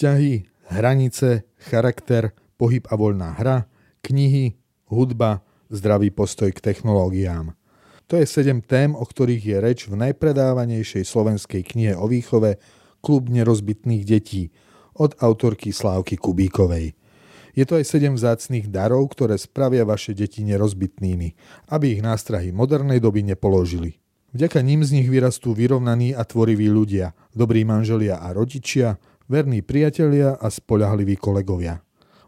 vzťahy, hranice, charakter, pohyb a voľná hra, knihy, hudba, zdravý postoj k technológiám. To je sedem tém, o ktorých je reč v najpredávanejšej slovenskej knihe o výchove Klub nerozbitných detí od autorky Slávky Kubíkovej. Je to aj sedem vzácných darov, ktoré spravia vaše deti nerozbitnými, aby ich nástrahy modernej doby nepoložili. Vďaka ním z nich vyrastú vyrovnaní a tvoriví ľudia, dobrí manželia a rodičia, verní priatelia a spolahliví kolegovia.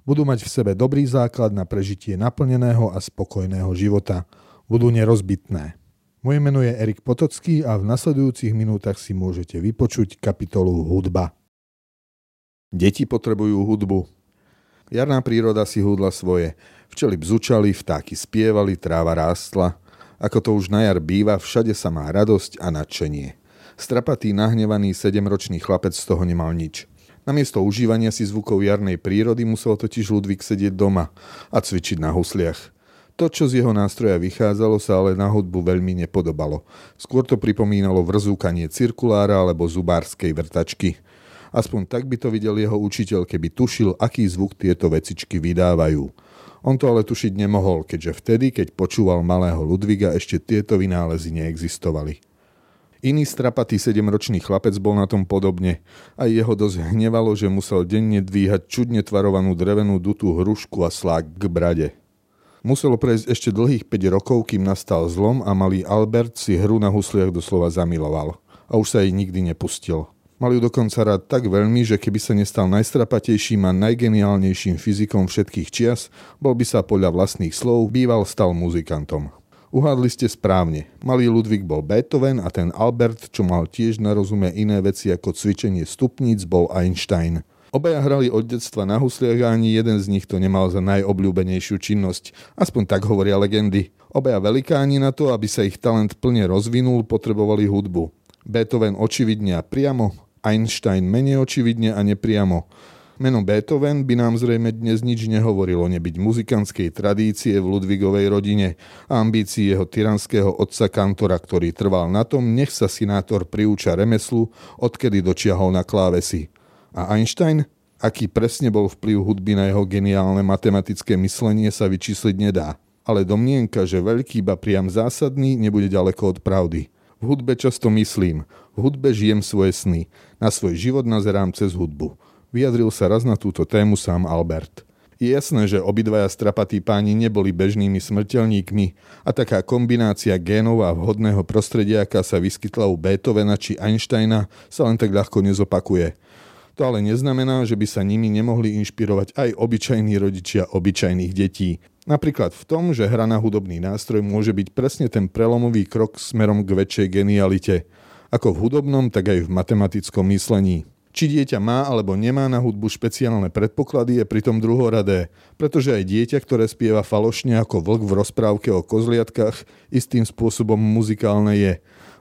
Budú mať v sebe dobrý základ na prežitie naplneného a spokojného života – budú nerozbitné. Moje meno je Erik Potocký a v nasledujúcich minútach si môžete vypočuť kapitolu Hudba. Deti potrebujú hudbu. Jarná príroda si hudla svoje. Včely bzučali, vtáky spievali, tráva rástla. Ako to už na jar býva, všade sa má radosť a nadšenie. Strapatý, nahnevaný sedemročný chlapec z toho nemal nič. Namiesto užívania si zvukov jarnej prírody musel totiž Ludvík sedieť doma a cvičiť na husliach. To, čo z jeho nástroja vychádzalo, sa ale na hudbu veľmi nepodobalo. Skôr to pripomínalo vrzúkanie cirkulára alebo zubárskej vrtačky. Aspoň tak by to videl jeho učiteľ, keby tušil, aký zvuk tieto vecičky vydávajú. On to ale tušiť nemohol, keďže vtedy, keď počúval malého Ludviga, ešte tieto vynálezy neexistovali. Iný strapatý sedemročný chlapec bol na tom podobne. Aj jeho dosť hnevalo, že musel denne dvíhať čudne tvarovanú drevenú dutú hrušku a slák k brade. Muselo prejsť ešte dlhých 5 rokov, kým nastal zlom a malý Albert si hru na husliach doslova zamiloval. A už sa jej nikdy nepustil. Mal ju dokonca rád tak veľmi, že keby sa nestal najstrapatejším a najgeniálnejším fyzikom všetkých čias, bol by sa podľa vlastných slov býval stal muzikantom. Uhádli ste správne. Malý Ludvík bol Beethoven a ten Albert, čo mal tiež na rozume iné veci ako cvičenie stupníc, bol Einstein. Obaja hrali od detstva na husliach a ani jeden z nich to nemal za najobľúbenejšiu činnosť. Aspoň tak hovoria legendy. Obaja velikáni na to, aby sa ich talent plne rozvinul, potrebovali hudbu. Beethoven očividne a priamo, Einstein menej očividne a nepriamo. Meno Beethoven by nám zrejme dnes nič nehovorilo nebyť muzikantskej tradície v Ludvigovej rodine a ambícii jeho tyranského otca kantora, ktorý trval na tom, nech sa sinátor priúča remeslu, odkedy dočiahol na klávesy. A Einstein? Aký presne bol vplyv hudby na jeho geniálne matematické myslenie sa vyčísliť nedá. Ale domnienka, že veľký, ba priam zásadný, nebude ďaleko od pravdy. V hudbe často myslím, v hudbe žijem svoje sny, na svoj život nazerám cez hudbu. Vyjadril sa raz na túto tému sám Albert. Je jasné, že obidvaja strapatí páni neboli bežnými smrteľníkmi a taká kombinácia génov a vhodného prostredia, aká sa vyskytla u Beethovena či Einsteina, sa len tak ľahko nezopakuje. To ale neznamená, že by sa nimi nemohli inšpirovať aj obyčajní rodičia obyčajných detí. Napríklad v tom, že hra na hudobný nástroj môže byť presne ten prelomový krok smerom k väčšej genialite. Ako v hudobnom, tak aj v matematickom myslení. Či dieťa má alebo nemá na hudbu špeciálne predpoklady je pritom druhoradé, pretože aj dieťa, ktoré spieva falošne ako vlk v rozprávke o kozliatkách, istým spôsobom muzikálne je.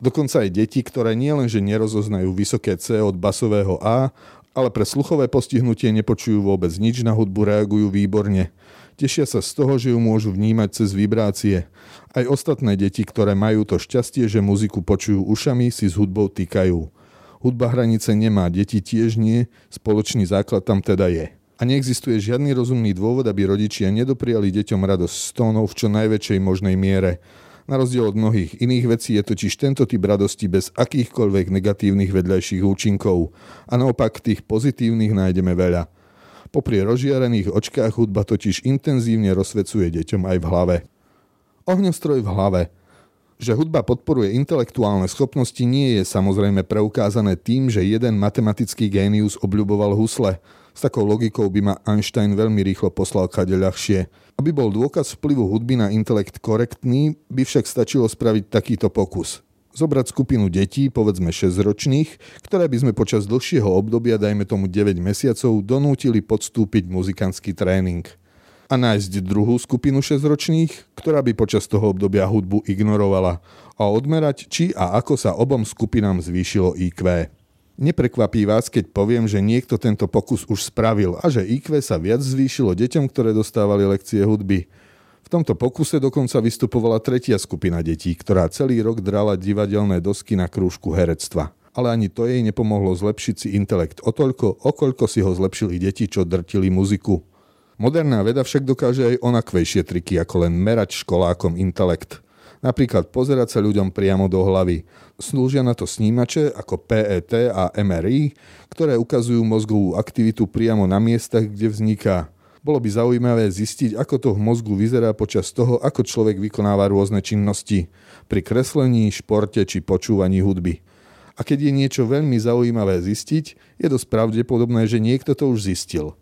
Dokonca aj deti, ktoré nielenže nerozoznajú vysoké C od basového A, ale pre sluchové postihnutie nepočujú vôbec nič, na hudbu reagujú výborne. Tešia sa z toho, že ju môžu vnímať cez vibrácie. Aj ostatné deti, ktoré majú to šťastie, že muziku počujú ušami, si s hudbou týkajú. Hudba hranice nemá, deti tiež nie, spoločný základ tam teda je. A neexistuje žiadny rozumný dôvod, aby rodičia nedopriali deťom radosť z tónov v čo najväčšej možnej miere. Na rozdiel od mnohých iných vecí je totiž tento typ radosti bez akýchkoľvek negatívnych vedľajších účinkov. A naopak tých pozitívnych nájdeme veľa. Popri rozžiarených očkách hudba totiž intenzívne rozsvecuje deťom aj v hlave. Ohňostroj v hlave. Že hudba podporuje intelektuálne schopnosti nie je samozrejme preukázané tým, že jeden matematický génius obľuboval husle – s takou logikou by ma Einstein veľmi rýchlo poslal kade ľahšie. Aby bol dôkaz vplyvu hudby na intelekt korektný, by však stačilo spraviť takýto pokus. Zobrať skupinu detí, povedzme 6-ročných, ktoré by sme počas dlhšieho obdobia, dajme tomu 9 mesiacov, donútili podstúpiť muzikantský tréning. A nájsť druhú skupinu 6-ročných, ktorá by počas toho obdobia hudbu ignorovala a odmerať, či a ako sa obom skupinám zvýšilo IQ. Neprekvapí vás, keď poviem, že niekto tento pokus už spravil a že IQ sa viac zvýšilo deťom, ktoré dostávali lekcie hudby. V tomto pokuse dokonca vystupovala tretia skupina detí, ktorá celý rok drala divadelné dosky na krúžku herectva. ale ani to jej nepomohlo zlepšiť si intelekt o toľko, okoľko si ho zlepšili deti, čo drtili muziku. Moderná veda však dokáže aj onakvejšie triky, ako len merať školákom intelekt. Napríklad pozerať sa ľuďom priamo do hlavy. Slúžia na to snímače ako PET a MRI, ktoré ukazujú mozgovú aktivitu priamo na miestach, kde vzniká. Bolo by zaujímavé zistiť, ako to v mozgu vyzerá počas toho, ako človek vykonáva rôzne činnosti pri kreslení, športe či počúvaní hudby. A keď je niečo veľmi zaujímavé zistiť, je dosť pravdepodobné, že niekto to už zistil.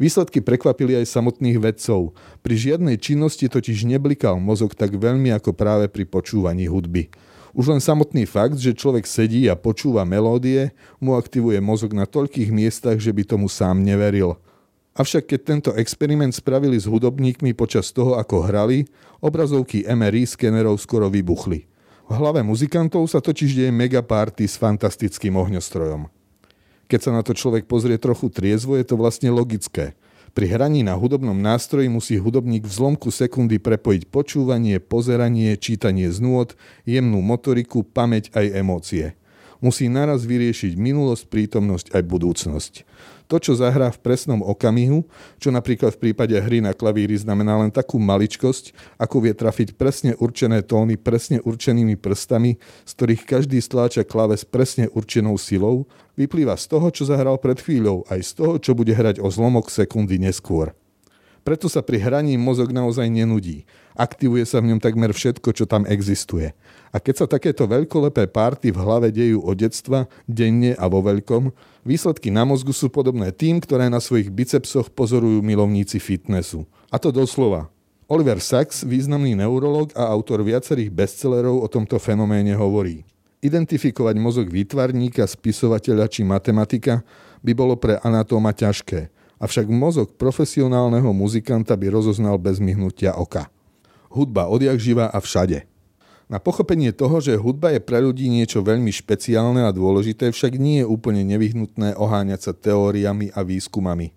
Výsledky prekvapili aj samotných vedcov. Pri žiadnej činnosti totiž neblikal mozog tak veľmi ako práve pri počúvaní hudby. Už len samotný fakt, že človek sedí a počúva melódie, mu aktivuje mozog na toľkých miestach, že by tomu sám neveril. Avšak keď tento experiment spravili s hudobníkmi počas toho, ako hrali, obrazovky MRI skenerov skoro vybuchli. V hlave muzikantov sa totiž deje megaparty s fantastickým ohňostrojom. Keď sa na to človek pozrie trochu triezvo, je to vlastne logické. Pri hraní na hudobnom nástroji musí hudobník v zlomku sekundy prepojiť počúvanie, pozeranie, čítanie z nôd, jemnú motoriku, pamäť aj emócie. Musí naraz vyriešiť minulosť, prítomnosť aj budúcnosť to, čo zahrá v presnom okamihu, čo napríklad v prípade hry na klavíri znamená len takú maličkosť, ako vie trafiť presne určené tóny presne určenými prstami, z ktorých každý stláča klaves presne určenou silou, vyplýva z toho, čo zahral pred chvíľou, aj z toho, čo bude hrať o zlomok sekundy neskôr. Preto sa pri hraní mozog naozaj nenudí. Aktivuje sa v ňom takmer všetko, čo tam existuje. A keď sa takéto veľkolepé párty v hlave dejú od detstva, denne a vo veľkom, výsledky na mozgu sú podobné tým, ktoré na svojich bicepsoch pozorujú milovníci fitnessu. A to doslova. Oliver Sacks, významný neurolog a autor viacerých bestsellerov o tomto fenoméne hovorí. Identifikovať mozog výtvarníka, spisovateľa či matematika by bolo pre anatóma ťažké – avšak mozog profesionálneho muzikanta by rozoznal bez myhnutia oka. Hudba odjak živa a všade. Na pochopenie toho, že hudba je pre ľudí niečo veľmi špeciálne a dôležité, však nie je úplne nevyhnutné oháňať sa teóriami a výskumami.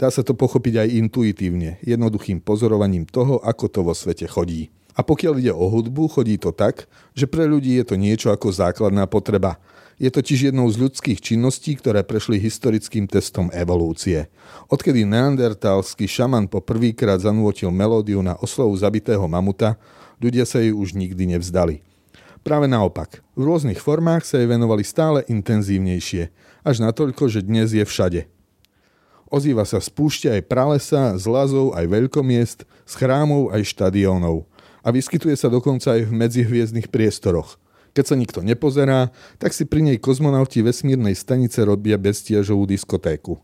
Dá sa to pochopiť aj intuitívne, jednoduchým pozorovaním toho, ako to vo svete chodí. A pokiaľ ide o hudbu, chodí to tak, že pre ľudí je to niečo ako základná potreba – je totiž jednou z ľudských činností, ktoré prešli historickým testom evolúcie. Odkedy neandertalský šaman po prvýkrát zanúotil melódiu na oslovu zabitého mamuta, ľudia sa jej už nikdy nevzdali. Práve naopak, v rôznych formách sa jej venovali stále intenzívnejšie, až natoľko, že dnes je všade. Ozýva sa z púšte aj pralesa, z lazov aj veľkomiest, z chrámov aj štadiónov. A vyskytuje sa dokonca aj v medzihviezdnych priestoroch – keď sa nikto nepozerá, tak si pri nej kozmonauti vesmírnej stanice robia beztiažovú diskotéku.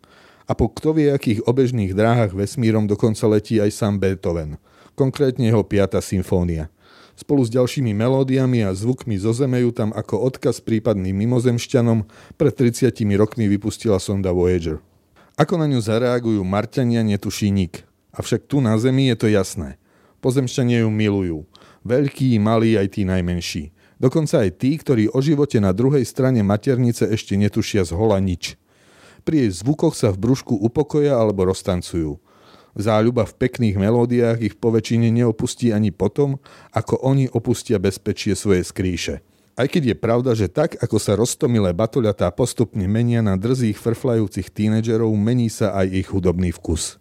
A po kto vie akých obežných dráhach vesmírom dokonca letí aj sám Beethoven. Konkrétne jeho 5. symfónia. Spolu s ďalšími melódiami a zvukmi zo Zeme ju tam ako odkaz prípadným mimozemšťanom pred 30 rokmi vypustila sonda Voyager. Ako na ňu zareagujú Marťania netuší nik. Avšak tu na Zemi je to jasné. Pozemšťania ju milujú. Veľkí, malí aj tí najmenší. Dokonca aj tí, ktorí o živote na druhej strane maternice ešte netušia z hola nič. Pri jej zvukoch sa v brúšku upokoja alebo roztancujú. Záľuba v pekných melódiách ich poväčšine neopustí ani potom, ako oni opustia bezpečie svoje skríše. Aj keď je pravda, že tak, ako sa roztomilé batoľatá postupne menia na drzých frflajúcich tínedžerov, mení sa aj ich hudobný vkus.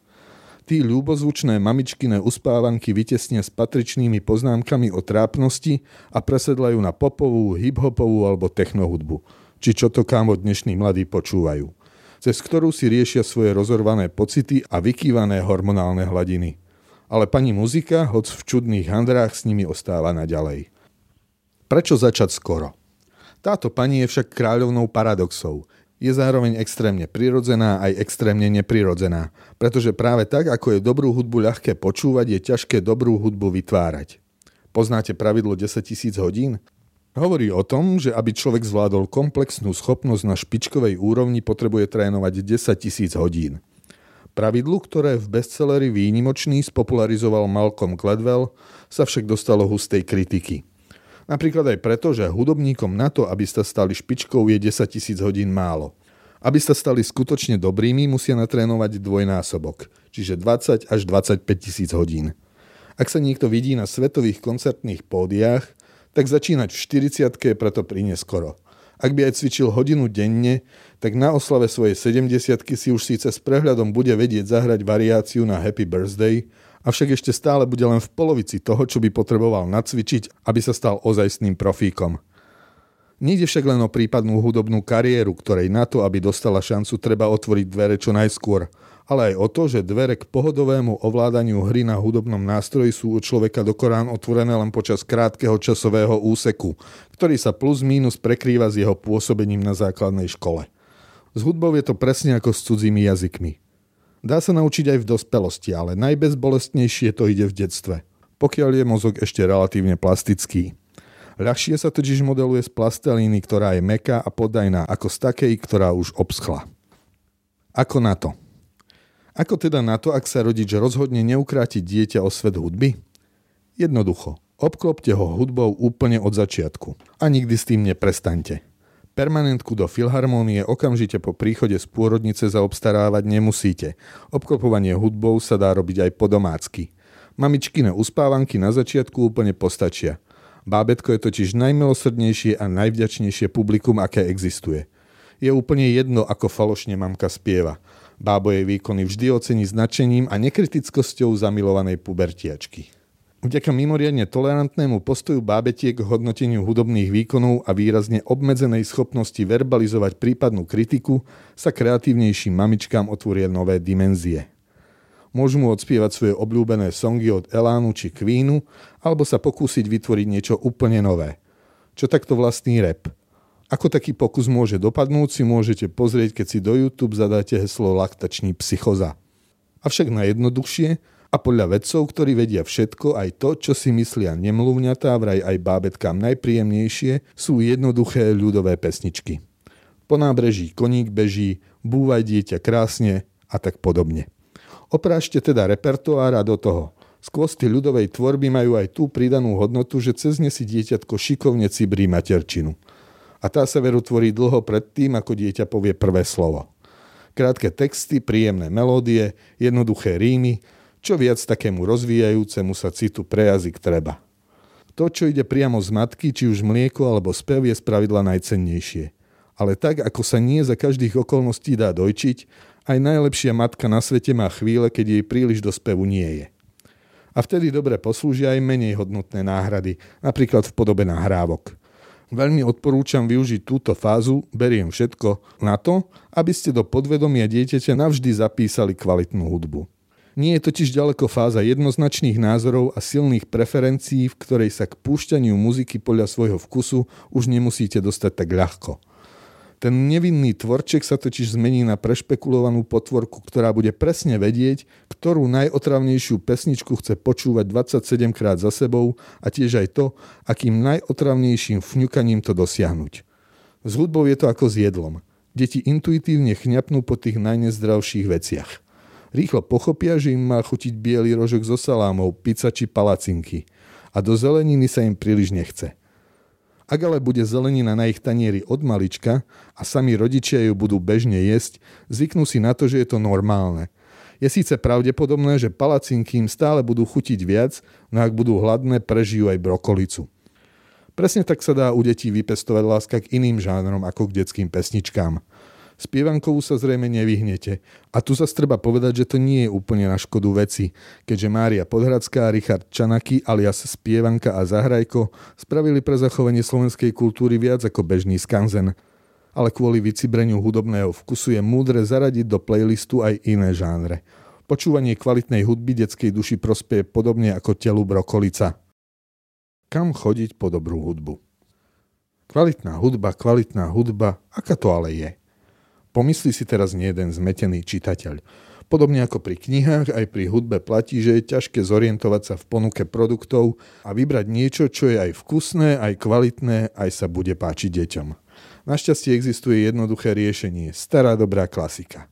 Tí ľúbozvučné mamičkine uspávanky vytesnia s patričnými poznámkami o trápnosti a presedlajú na popovú, hiphopovú alebo technohudbu. Či čo to kámo dnešní mladí počúvajú. Cez ktorú si riešia svoje rozorvané pocity a vykývané hormonálne hladiny. Ale pani muzika, hoc v čudných handrách, s nimi ostáva naďalej. Prečo začať skoro? Táto pani je však kráľovnou paradoxov – je zároveň extrémne prirodzená aj extrémne neprirodzená, pretože práve tak, ako je dobrú hudbu ľahké počúvať, je ťažké dobrú hudbu vytvárať. Poznáte pravidlo 10 tisíc hodín? Hovorí o tom, že aby človek zvládol komplexnú schopnosť na špičkovej úrovni, potrebuje trénovať 10 tisíc hodín. Pravidlu, ktoré v bestselleri Výnimočný spopularizoval Malcolm Gladwell, sa však dostalo hustej kritiky. Napríklad aj preto, že hudobníkom na to, aby sa stali špičkou, je 10 tisíc hodín málo. Aby sa stali skutočne dobrými, musia natrénovať dvojnásobok, čiže 20 až 25 tisíc hodín. Ak sa niekto vidí na svetových koncertných pódiách, tak začínať v 40 je preto prineskoro. Ak by aj cvičil hodinu denne, tak na oslave svojej 70 si už síce s prehľadom bude vedieť zahrať variáciu na Happy Birthday, avšak ešte stále bude len v polovici toho, čo by potreboval nacvičiť, aby sa stal ozajstným profíkom. Nejde však len o prípadnú hudobnú kariéru, ktorej na to, aby dostala šancu, treba otvoriť dvere čo najskôr – ale aj o to, že dvere k pohodovému ovládaniu hry na hudobnom nástroji sú u človeka do Korán otvorené len počas krátkeho časového úseku, ktorý sa plus mínus prekrýva s jeho pôsobením na základnej škole. S hudbou je to presne ako s cudzími jazykmi. Dá sa naučiť aj v dospelosti, ale najbezbolestnejšie to ide v detstve, pokiaľ je mozog ešte relatívne plastický. Ľahšie sa totiž modeluje z plastelíny, ktorá je meká a podajná, ako z takej, ktorá už obschla. Ako na to? Ako teda na to, ak sa rodič rozhodne neukrátiť dieťa o svet hudby? Jednoducho, obklopte ho hudbou úplne od začiatku a nikdy s tým neprestaňte. Permanentku do filharmónie okamžite po príchode z pôrodnice zaobstarávať nemusíte. Obklopovanie hudbou sa dá robiť aj po domácky. Mamičkine uspávanky na začiatku úplne postačia. Bábetko je totiž najmilosrdnejšie a najvďačnejšie publikum, aké existuje. Je úplne jedno, ako falošne mamka spieva. Bábo jej výkony vždy ocení značením a nekritickosťou zamilovanej pubertiačky. Vďaka mimoriadne tolerantnému postoju bábetiek k hodnoteniu hudobných výkonov a výrazne obmedzenej schopnosti verbalizovať prípadnú kritiku sa kreatívnejším mamičkám otvoria nové dimenzie. Môžu mu odspievať svoje obľúbené songy od Elánu či Queenu, alebo sa pokúsiť vytvoriť niečo úplne nové. Čo takto vlastný rap – ako taký pokus môže dopadnúť, si môžete pozrieť, keď si do YouTube zadáte heslo laktačný psychoza. Avšak najjednoduchšie a podľa vedcov, ktorí vedia všetko, aj to, čo si myslia nemluvňatá, vraj aj bábetkám najpríjemnejšie, sú jednoduché ľudové pesničky. Po nábreží koník beží, búvaj dieťa krásne a tak podobne. Oprášte teda repertoár a do toho. Skvosty ľudovej tvorby majú aj tú pridanú hodnotu, že cez ne si dieťatko šikovne cibrí materčinu – a tá sa veru tvorí dlho pred tým, ako dieťa povie prvé slovo. Krátke texty, príjemné melódie, jednoduché rímy, čo viac takému rozvíjajúcemu sa citu pre jazyk treba. To, čo ide priamo z matky, či už mlieko alebo spev, je spravidla najcennejšie. Ale tak, ako sa nie za každých okolností dá dojčiť, aj najlepšia matka na svete má chvíle, keď jej príliš do spevu nie je. A vtedy dobre poslúžia aj menej hodnotné náhrady, napríklad v podobe nahrávok. Veľmi odporúčam využiť túto fázu, beriem všetko, na to, aby ste do podvedomia dieťaťa navždy zapísali kvalitnú hudbu. Nie je totiž ďaleko fáza jednoznačných názorov a silných preferencií, v ktorej sa k púšťaniu muziky podľa svojho vkusu už nemusíte dostať tak ľahko. Ten nevinný tvorček sa totiž zmení na prešpekulovanú potvorku, ktorá bude presne vedieť, ktorú najotravnejšiu pesničku chce počúvať 27 krát za sebou a tiež aj to, akým najotravnejším fňukaním to dosiahnuť. S hudbou je to ako s jedlom. Deti intuitívne chňapnú po tých najnezdravších veciach. Rýchlo pochopia, že im má chutiť biely rožok so salámou, pizza či palacinky. A do zeleniny sa im príliš nechce. Ak ale bude zelenina na ich tanieri od malička a sami rodičia ju budú bežne jesť, zvyknú si na to, že je to normálne. Je síce pravdepodobné, že palacinky im stále budú chutiť viac, no ak budú hladné, prežijú aj brokolicu. Presne tak sa dá u detí vypestovať láska k iným žánrom ako k detským pesničkám. Spievankovú sa zrejme nevyhnete. A tu sa treba povedať, že to nie je úplne na škodu veci, keďže Mária Podhradská a Richard Čanaky alias Spievanka a Zahrajko spravili pre zachovanie slovenskej kultúry viac ako bežný skanzen. Ale kvôli vycibreniu hudobného vkusu je múdre zaradiť do playlistu aj iné žánre. Počúvanie kvalitnej hudby detskej duši prospieje podobne ako telu brokolica. Kam chodiť po dobrú hudbu? Kvalitná hudba, kvalitná hudba, aká to ale je? Pomyslí si teraz nie jeden zmetený čitateľ. Podobne ako pri knihách, aj pri hudbe platí, že je ťažké zorientovať sa v ponuke produktov a vybrať niečo, čo je aj vkusné, aj kvalitné, aj sa bude páčiť deťom. Našťastie existuje jednoduché riešenie, stará dobrá klasika.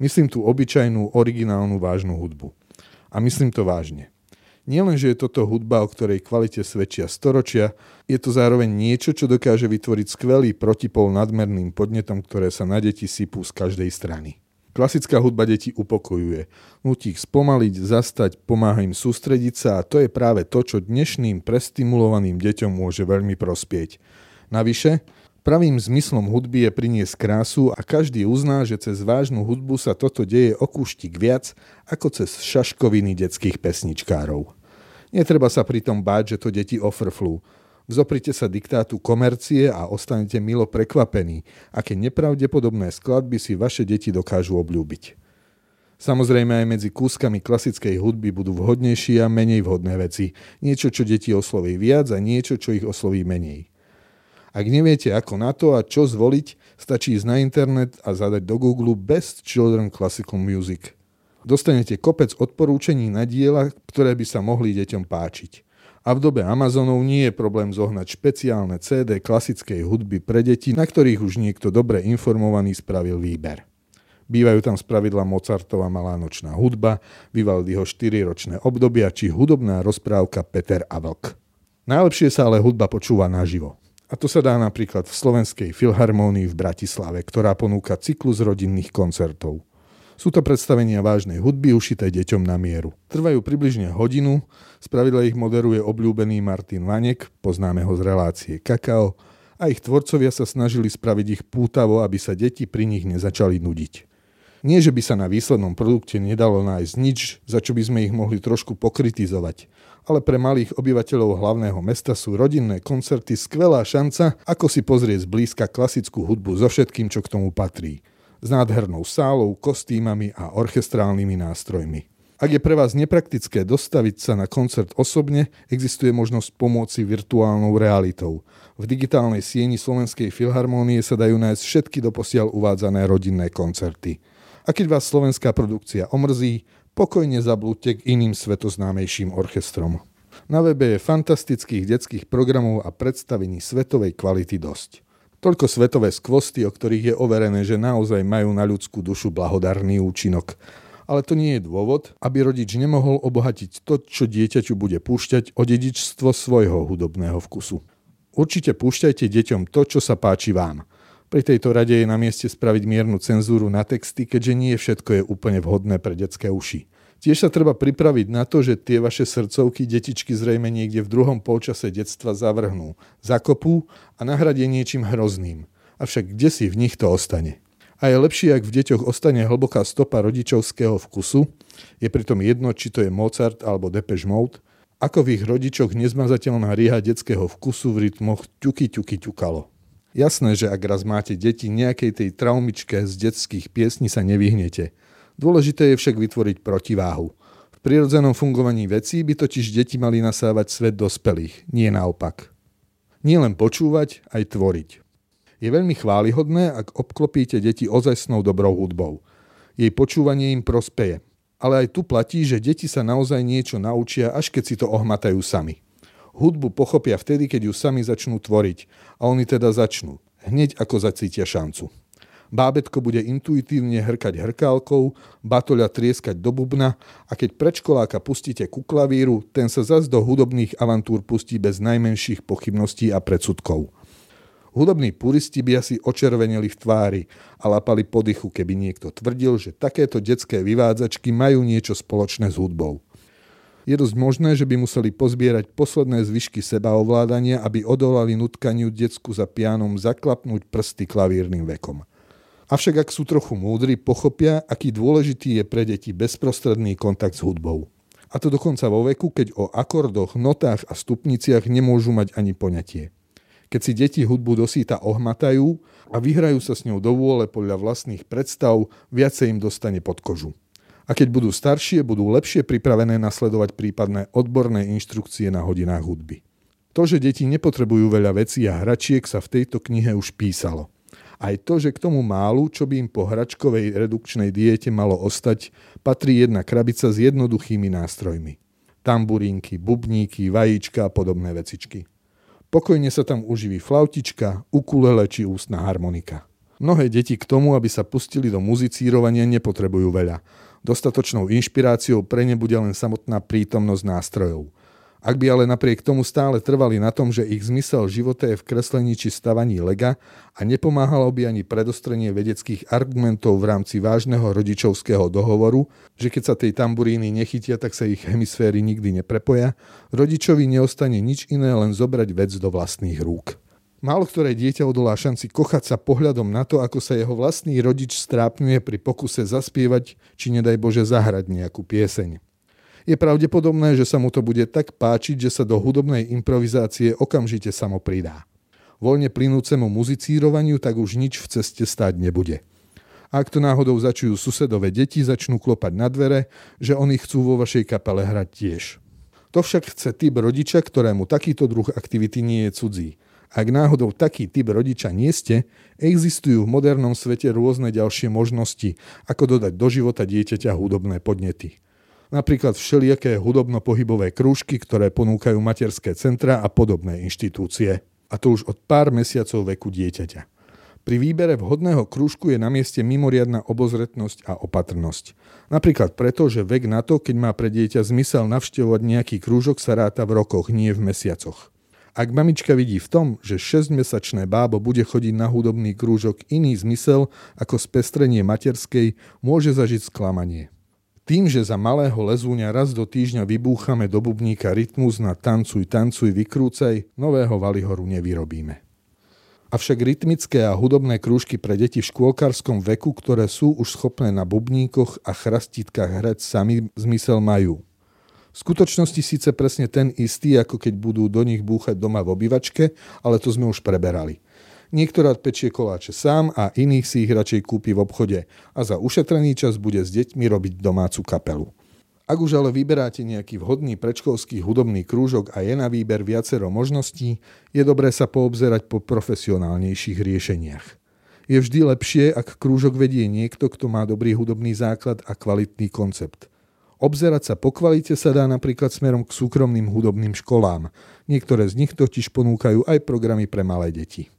Myslím tu obyčajnú, originálnu, vážnu hudbu. A myslím to vážne. Nielen, že je toto hudba, o ktorej kvalite svedčia storočia, je to zároveň niečo, čo dokáže vytvoriť skvelý protipol nadmerným podnetom, ktoré sa na deti sypú z každej strany. Klasická hudba deti upokojuje. Nutí ich spomaliť, zastať, pomáha im sústrediť sa a to je práve to, čo dnešným prestimulovaným deťom môže veľmi prospieť. Navyše, Pravým zmyslom hudby je priniesť krásu a každý uzná, že cez vážnu hudbu sa toto deje o viac ako cez šaškoviny detských pesničkárov. Netreba sa pritom báť, že to deti ofrflú. Vzoprite sa diktátu komercie a ostanete milo prekvapení, aké nepravdepodobné skladby si vaše deti dokážu obľúbiť. Samozrejme aj medzi kúskami klasickej hudby budú vhodnejšie a menej vhodné veci. Niečo, čo deti osloví viac a niečo, čo ich osloví menej. Ak neviete ako na to a čo zvoliť, stačí ísť na internet a zadať do Google Best Children Classical Music. Dostanete kopec odporúčení na diela, ktoré by sa mohli deťom páčiť. A v dobe Amazonov nie je problém zohnať špeciálne CD klasickej hudby pre deti, na ktorých už niekto dobre informovaný spravil výber. Bývajú tam spravidla Mozartova malá nočná hudba, Vivaldiho 4-ročné obdobia či hudobná rozprávka Peter a Vlk. Najlepšie sa ale hudba počúva naživo. A to sa dá napríklad v Slovenskej filharmónii v Bratislave, ktorá ponúka cyklus rodinných koncertov. Sú to predstavenia vážnej hudby ušité deťom na mieru. Trvajú približne hodinu, spravidla ich moderuje obľúbený Martin Vanek, poznáme ho z relácie Kakao, a ich tvorcovia sa snažili spraviť ich pútavo, aby sa deti pri nich nezačali nudiť. Nie, že by sa na výslednom produkte nedalo nájsť nič, za čo by sme ich mohli trošku pokritizovať, ale pre malých obyvateľov hlavného mesta sú rodinné koncerty skvelá šanca, ako si pozrieť zblízka klasickú hudbu so všetkým, čo k tomu patrí. S nádhernou sálou, kostýmami a orchestrálnymi nástrojmi. Ak je pre vás nepraktické dostaviť sa na koncert osobne, existuje možnosť pomôcť virtuálnou realitou. V digitálnej sieni Slovenskej filharmónie sa dajú nájsť všetky doposiaľ uvádzané rodinné koncerty. A keď vás slovenská produkcia omrzí, pokojne zablúďte k iným svetoznámejším orchestrom. Na webe je fantastických detských programov a predstavení svetovej kvality dosť. Toľko svetové skvosty, o ktorých je overené, že naozaj majú na ľudskú dušu blahodarný účinok. Ale to nie je dôvod, aby rodič nemohol obohatiť to, čo dieťaťu bude púšťať o dedičstvo svojho hudobného vkusu. Určite púšťajte deťom to, čo sa páči vám – pri tejto rade je na mieste spraviť miernu cenzúru na texty, keďže nie všetko je úplne vhodné pre detské uši. Tiež sa treba pripraviť na to, že tie vaše srdcovky detičky zrejme niekde v druhom polčase detstva zavrhnú, zakopú a nahradia niečím hrozným. Avšak kde si v nich to ostane? A je lepšie, ak v deťoch ostane hlboká stopa rodičovského vkusu, je pritom jedno, či to je Mozart alebo Depeche Mode, ako v ich rodičoch nezmazateľná rieha detského vkusu v rytmoch ťuky ťuky ťukalo. Jasné, že ak raz máte deti nejakej tej traumičke z detských piesní sa nevyhnete. Dôležité je však vytvoriť protiváhu. V prirodzenom fungovaní vecí by totiž deti mali nasávať svet dospelých, nie naopak. Nie len počúvať, aj tvoriť. Je veľmi chválihodné, ak obklopíte deti ozajstnou dobrou hudbou. Jej počúvanie im prospeje. Ale aj tu platí, že deti sa naozaj niečo naučia, až keď si to ohmatajú sami. Hudbu pochopia vtedy, keď ju sami začnú tvoriť. A oni teda začnú. Hneď ako zacítia šancu. Bábetko bude intuitívne hrkať hrkálkou, batoľa trieskať do bubna a keď predškoláka pustíte ku klavíru, ten sa zas do hudobných avantúr pustí bez najmenších pochybností a predsudkov. Hudobní puristi by asi očervenili v tvári a lapali podychu, keby niekto tvrdil, že takéto detské vyvádzačky majú niečo spoločné s hudbou je dosť možné, že by museli pozbierať posledné zvyšky sebaovládania, aby odolali nutkaniu decku za pianom zaklapnúť prsty klavírnym vekom. Avšak ak sú trochu múdri, pochopia, aký dôležitý je pre deti bezprostredný kontakt s hudbou. A to dokonca vo veku, keď o akordoch, notách a stupniciach nemôžu mať ani poňatie. Keď si deti hudbu dosýta ohmatajú a vyhrajú sa s ňou do vôle podľa vlastných predstav, viacej im dostane pod kožu a keď budú staršie, budú lepšie pripravené nasledovať prípadné odborné inštrukcie na hodinách hudby. To, že deti nepotrebujú veľa vecí a hračiek sa v tejto knihe už písalo. Aj to, že k tomu málu, čo by im po hračkovej redukčnej diete malo ostať, patrí jedna krabica s jednoduchými nástrojmi. Tamburínky, bubníky, vajíčka a podobné vecičky. Pokojne sa tam uživí flautička, ukulele či ústna harmonika. Mnohé deti k tomu, aby sa pustili do muzicírovania, nepotrebujú veľa Dostatočnou inšpiráciou pre ne bude len samotná prítomnosť nástrojov. Ak by ale napriek tomu stále trvali na tom, že ich zmysel života je v kreslení či stavaní lega a nepomáhalo by ani predostrenie vedeckých argumentov v rámci vážneho rodičovského dohovoru, že keď sa tej tamburíny nechytia, tak sa ich hemisféry nikdy neprepoja, rodičovi neostane nič iné len zobrať vec do vlastných rúk. Málo ktoré dieťa odolá šanci kochať sa pohľadom na to, ako sa jeho vlastný rodič strápňuje pri pokuse zaspievať či nedaj Bože zahrať nejakú pieseň. Je pravdepodobné, že sa mu to bude tak páčiť, že sa do hudobnej improvizácie okamžite samo pridá. Voľne plynúcemu muzicírovaniu tak už nič v ceste stáť nebude. Ak to náhodou začujú susedové deti, začnú klopať na dvere, že oni chcú vo vašej kapele hrať tiež. To však chce typ rodiča, ktorému takýto druh aktivity nie je cudzí – ak náhodou taký typ rodiča nie ste, existujú v modernom svete rôzne ďalšie možnosti, ako dodať do života dieťaťa hudobné podnety. Napríklad všelijaké hudobno-pohybové krúžky, ktoré ponúkajú materské centra a podobné inštitúcie. A to už od pár mesiacov veku dieťaťa. Pri výbere vhodného krúžku je na mieste mimoriadná obozretnosť a opatrnosť. Napríklad preto, že vek na to, keď má pre dieťa zmysel navštevovať nejaký krúžok, sa ráta v rokoch, nie v mesiacoch. Ak mamička vidí v tom, že 6-mesačné bábo bude chodiť na hudobný krúžok iný zmysel ako spestrenie materskej, môže zažiť sklamanie. Tým, že za malého lezúňa raz do týždňa vybúchame do bubníka rytmus na tancuj, tancuj, vykrúcaj, nového valihoru nevyrobíme. Avšak rytmické a hudobné krúžky pre deti v škôlkarskom veku, ktoré sú už schopné na bubníkoch a chrastitkách hrať sami, zmysel majú – v skutočnosti síce presne ten istý, ako keď budú do nich búchať doma v obývačke, ale to sme už preberali. Niektorá pečie koláče sám a iných si ich radšej kúpi v obchode a za ušetrený čas bude s deťmi robiť domácu kapelu. Ak už ale vyberáte nejaký vhodný predškolský hudobný krúžok a je na výber viacero možností, je dobré sa poobzerať po profesionálnejších riešeniach. Je vždy lepšie, ak krúžok vedie niekto, kto má dobrý hudobný základ a kvalitný koncept. Obzerať sa po kvalite sa dá napríklad smerom k súkromným hudobným školám. Niektoré z nich totiž ponúkajú aj programy pre malé deti.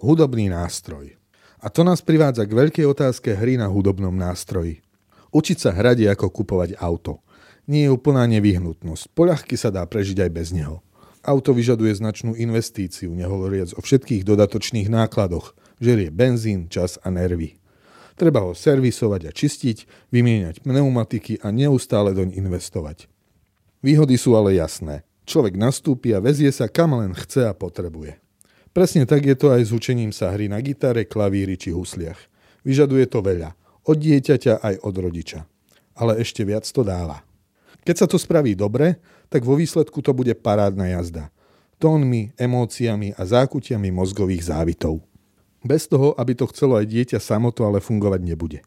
Hudobný nástroj. A to nás privádza k veľkej otázke hry na hudobnom nástroji. Učiť sa hrať je ako kupovať auto. Nie je úplná nevyhnutnosť. Poľahky sa dá prežiť aj bez neho. Auto vyžaduje značnú investíciu, nehovoriac o všetkých dodatočných nákladoch. Žerie benzín, čas a nervy. Treba ho servisovať a čistiť, vymieňať pneumatiky a neustále doň investovať. Výhody sú ale jasné. Človek nastúpi a vezie sa kam len chce a potrebuje. Presne tak je to aj s učením sa hry na gitare, klavíri či husliach. Vyžaduje to veľa. Od dieťaťa aj od rodiča. Ale ešte viac to dáva. Keď sa to spraví dobre, tak vo výsledku to bude parádna jazda. Tónmi, emóciami a zákutiami mozgových závitov. Bez toho, aby to chcelo aj dieťa samoto, ale fungovať nebude.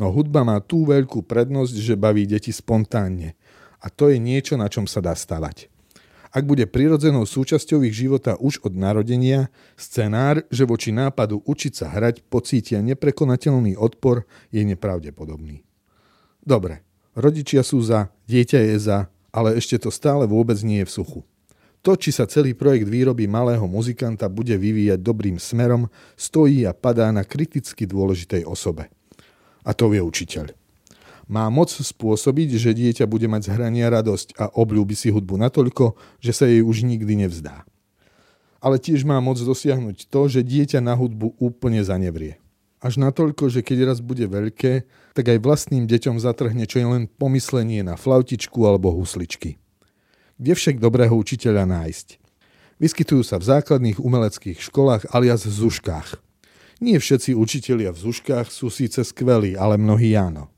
No hudba má tú veľkú prednosť, že baví deti spontánne. A to je niečo, na čom sa dá stavať. Ak bude prirodzenou súčasťou ich života už od narodenia, scenár, že voči nápadu učiť sa hrať pocítia neprekonateľný odpor, je nepravdepodobný. Dobre, rodičia sú za, dieťa je za, ale ešte to stále vôbec nie je v suchu. To, či sa celý projekt výroby malého muzikanta bude vyvíjať dobrým smerom, stojí a padá na kriticky dôležitej osobe. A to je učiteľ. Má moc spôsobiť, že dieťa bude mať z radosť a obľúbi si hudbu natoľko, že sa jej už nikdy nevzdá. Ale tiež má moc dosiahnuť to, že dieťa na hudbu úplne zanevrie. Až natoľko, že keď raz bude veľké, tak aj vlastným deťom zatrhne čo je len pomyslenie na flautičku alebo husličky. Kde však dobrého učiteľa nájsť? Vyskytujú sa v základných umeleckých školách alias v zuškách. Nie všetci učitelia v zuškách sú síce skvelí, ale mnohí áno.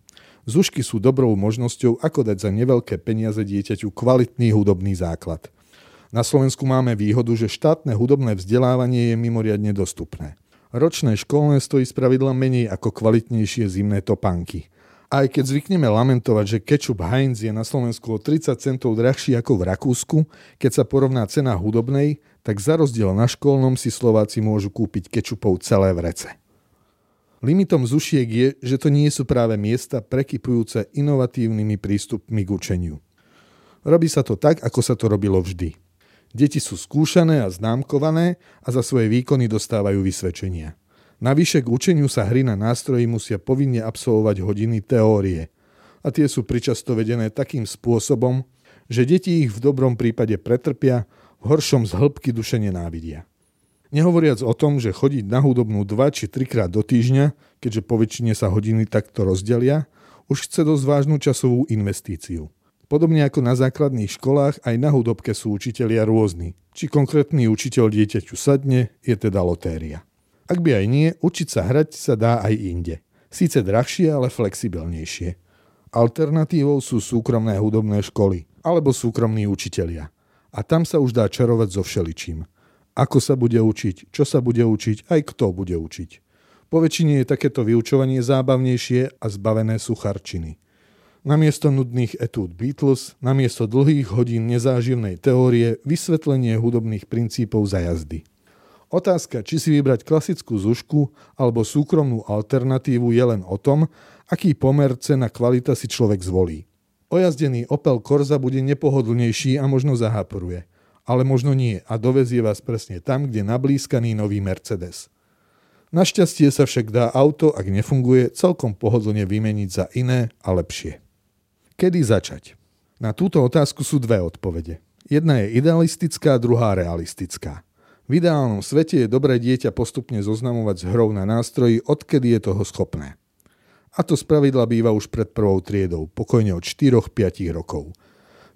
Zušky sú dobrou možnosťou, ako dať za neveľké peniaze dieťaťu kvalitný hudobný základ. Na Slovensku máme výhodu, že štátne hudobné vzdelávanie je mimoriadne dostupné. Ročné školné stojí spravidla menej ako kvalitnejšie zimné topánky – aj keď zvykneme lamentovať, že kečup Heinz je na Slovensku o 30 centov drahší ako v Rakúsku, keď sa porovná cena hudobnej, tak za rozdiel na školnom si Slováci môžu kúpiť kečupov celé vrece. Limitom zušiek je, že to nie sú práve miesta prekypujúce inovatívnymi prístupmi k učeniu. Robí sa to tak, ako sa to robilo vždy. Deti sú skúšané a známkované a za svoje výkony dostávajú vysvedčenia. Navyše k učeniu sa hry na nástroji musia povinne absolvovať hodiny teórie. A tie sú pričasto vedené takým spôsobom, že deti ich v dobrom prípade pretrpia, v horšom z hĺbky duše nenávidia. Nehovoriac o tom, že chodiť na hudobnú 2 či 3 krát do týždňa, keďže po väčšine sa hodiny takto rozdelia, už chce dosť vážnu časovú investíciu. Podobne ako na základných školách, aj na hudobke sú učitelia rôzni. Či konkrétny učiteľ dieťaťu sadne, je teda lotéria. Ak by aj nie, učiť sa hrať sa dá aj inde. Síce drahšie, ale flexibilnejšie. Alternatívou sú súkromné hudobné školy alebo súkromní učitelia. A tam sa už dá čarovať so všeličím. Ako sa bude učiť, čo sa bude učiť, aj kto bude učiť. Po väčšine je takéto vyučovanie zábavnejšie a zbavené sú charčiny. Namiesto nudných etúd Beatles, namiesto dlhých hodín nezáživnej teórie, vysvetlenie hudobných princípov za jazdy. Otázka, či si vybrať klasickú zušku alebo súkromnú alternatívu je len o tom, aký pomer cena kvalita si človek zvolí. Ojazdený Opel Corsa bude nepohodlnejší a možno zahapruje. Ale možno nie a dovezie vás presne tam, kde nablískaný nový Mercedes. Našťastie sa však dá auto, ak nefunguje, celkom pohodlne vymeniť za iné a lepšie. Kedy začať? Na túto otázku sú dve odpovede. Jedna je idealistická, druhá realistická. V ideálnom svete je dobré dieťa postupne zoznamovať s hrou na nástroji, odkedy je toho schopné. A to spravidla býva už pred prvou triedou, pokojne od 4-5 rokov.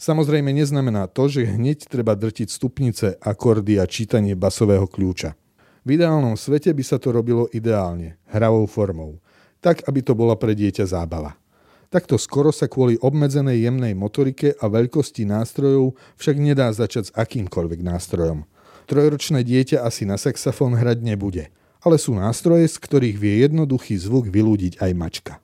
Samozrejme neznamená to, že hneď treba drtiť stupnice, akordy a čítanie basového kľúča. V ideálnom svete by sa to robilo ideálne, hravou formou, tak aby to bola pre dieťa zábava. Takto skoro sa kvôli obmedzenej jemnej motorike a veľkosti nástrojov však nedá začať s akýmkoľvek nástrojom. Trojročné dieťa asi na saxofón hrať nebude, ale sú nástroje, z ktorých vie jednoduchý zvuk vylúdiť aj mačka.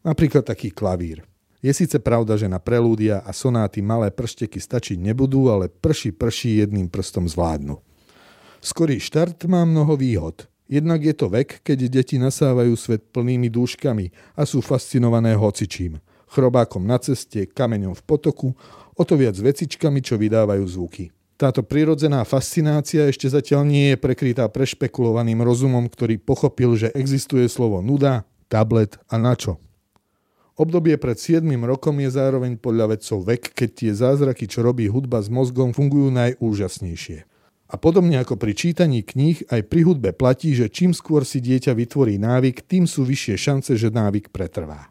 Napríklad taký klavír. Je síce pravda, že na prelúdia a sonáty malé pršteky stačiť nebudú, ale prší prší jedným prstom zvládnu. Skorý štart má mnoho výhod – Jednak je to vek, keď deti nasávajú svet plnými dúškami a sú fascinované hocičím. Chrobákom na ceste, kameňom v potoku, o to viac vecičkami, čo vydávajú zvuky. Táto prirodzená fascinácia ešte zatiaľ nie je prekrytá prešpekulovaným rozumom, ktorý pochopil, že existuje slovo nuda, tablet a načo. Obdobie pred 7 rokom je zároveň podľa vedcov vek, keď tie zázraky, čo robí hudba s mozgom, fungujú najúžasnejšie. A podobne ako pri čítaní kníh, aj pri hudbe platí, že čím skôr si dieťa vytvorí návyk, tým sú vyššie šance, že návyk pretrvá.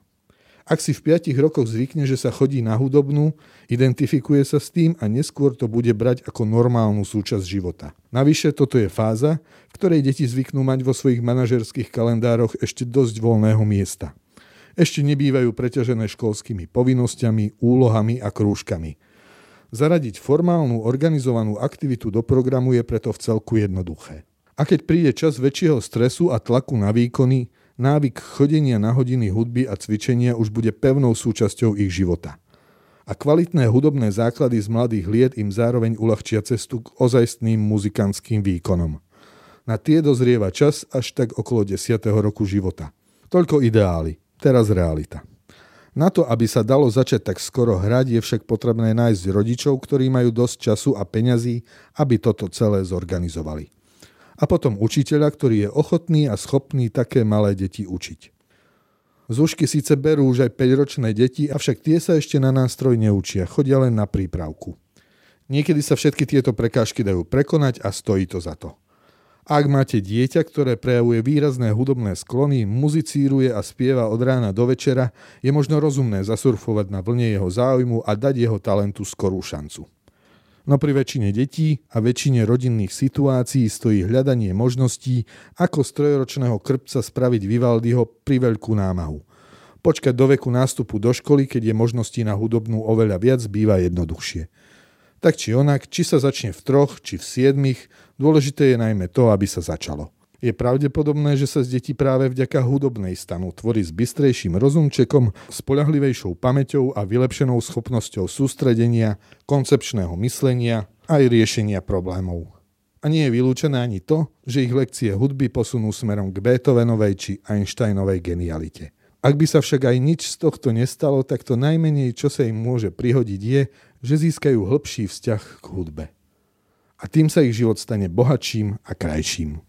Ak si v 5 rokoch zvykne, že sa chodí na hudobnú, identifikuje sa s tým a neskôr to bude brať ako normálnu súčasť života. Navyše toto je fáza, v ktorej deti zvyknú mať vo svojich manažerských kalendároch ešte dosť voľného miesta. Ešte nebývajú preťažené školskými povinnosťami, úlohami a krúžkami – Zaradiť formálnu organizovanú aktivitu do programu je preto v celku jednoduché. A keď príde čas väčšieho stresu a tlaku na výkony, návyk chodenia na hodiny hudby a cvičenia už bude pevnou súčasťou ich života. A kvalitné hudobné základy z mladých liet im zároveň uľahčia cestu k ozajstným muzikantským výkonom. Na tie dozrieva čas až tak okolo 10. roku života. Toľko ideály, teraz realita. Na to, aby sa dalo začať tak skoro hrať, je však potrebné nájsť rodičov, ktorí majú dosť času a peňazí, aby toto celé zorganizovali. A potom učiteľa, ktorý je ochotný a schopný také malé deti učiť. Zúšky síce berú už aj 5-ročné deti, avšak tie sa ešte na nástroj neučia, chodia len na prípravku. Niekedy sa všetky tieto prekážky dajú prekonať a stojí to za to. Ak máte dieťa, ktoré prejavuje výrazné hudobné sklony, muzicíruje a spieva od rána do večera, je možno rozumné zasurfovať na vlne jeho záujmu a dať jeho talentu skorú šancu. No pri väčšine detí a väčšine rodinných situácií stojí hľadanie možností, ako z trojročného krpca spraviť Vivaldiho pri veľkú námahu. Počkať do veku nástupu do školy, keď je možností na hudobnú oveľa viac, býva jednoduchšie. Tak či onak, či sa začne v troch, či v siedmich, dôležité je najmä to, aby sa začalo. Je pravdepodobné, že sa z detí práve vďaka hudobnej stanú tvorí s bystrejším rozumčekom, spolahlivejšou pamäťou a vylepšenou schopnosťou sústredenia, koncepčného myslenia aj riešenia problémov. A nie je vylúčené ani to, že ich lekcie hudby posunú smerom k Beethovenovej či Einsteinovej genialite. Ak by sa však aj nič z tohto nestalo, tak to najmenej, čo sa im môže prihodiť, je, že získajú hĺbší vzťah k hudbe. A tým sa ich život stane bohatším a krajším.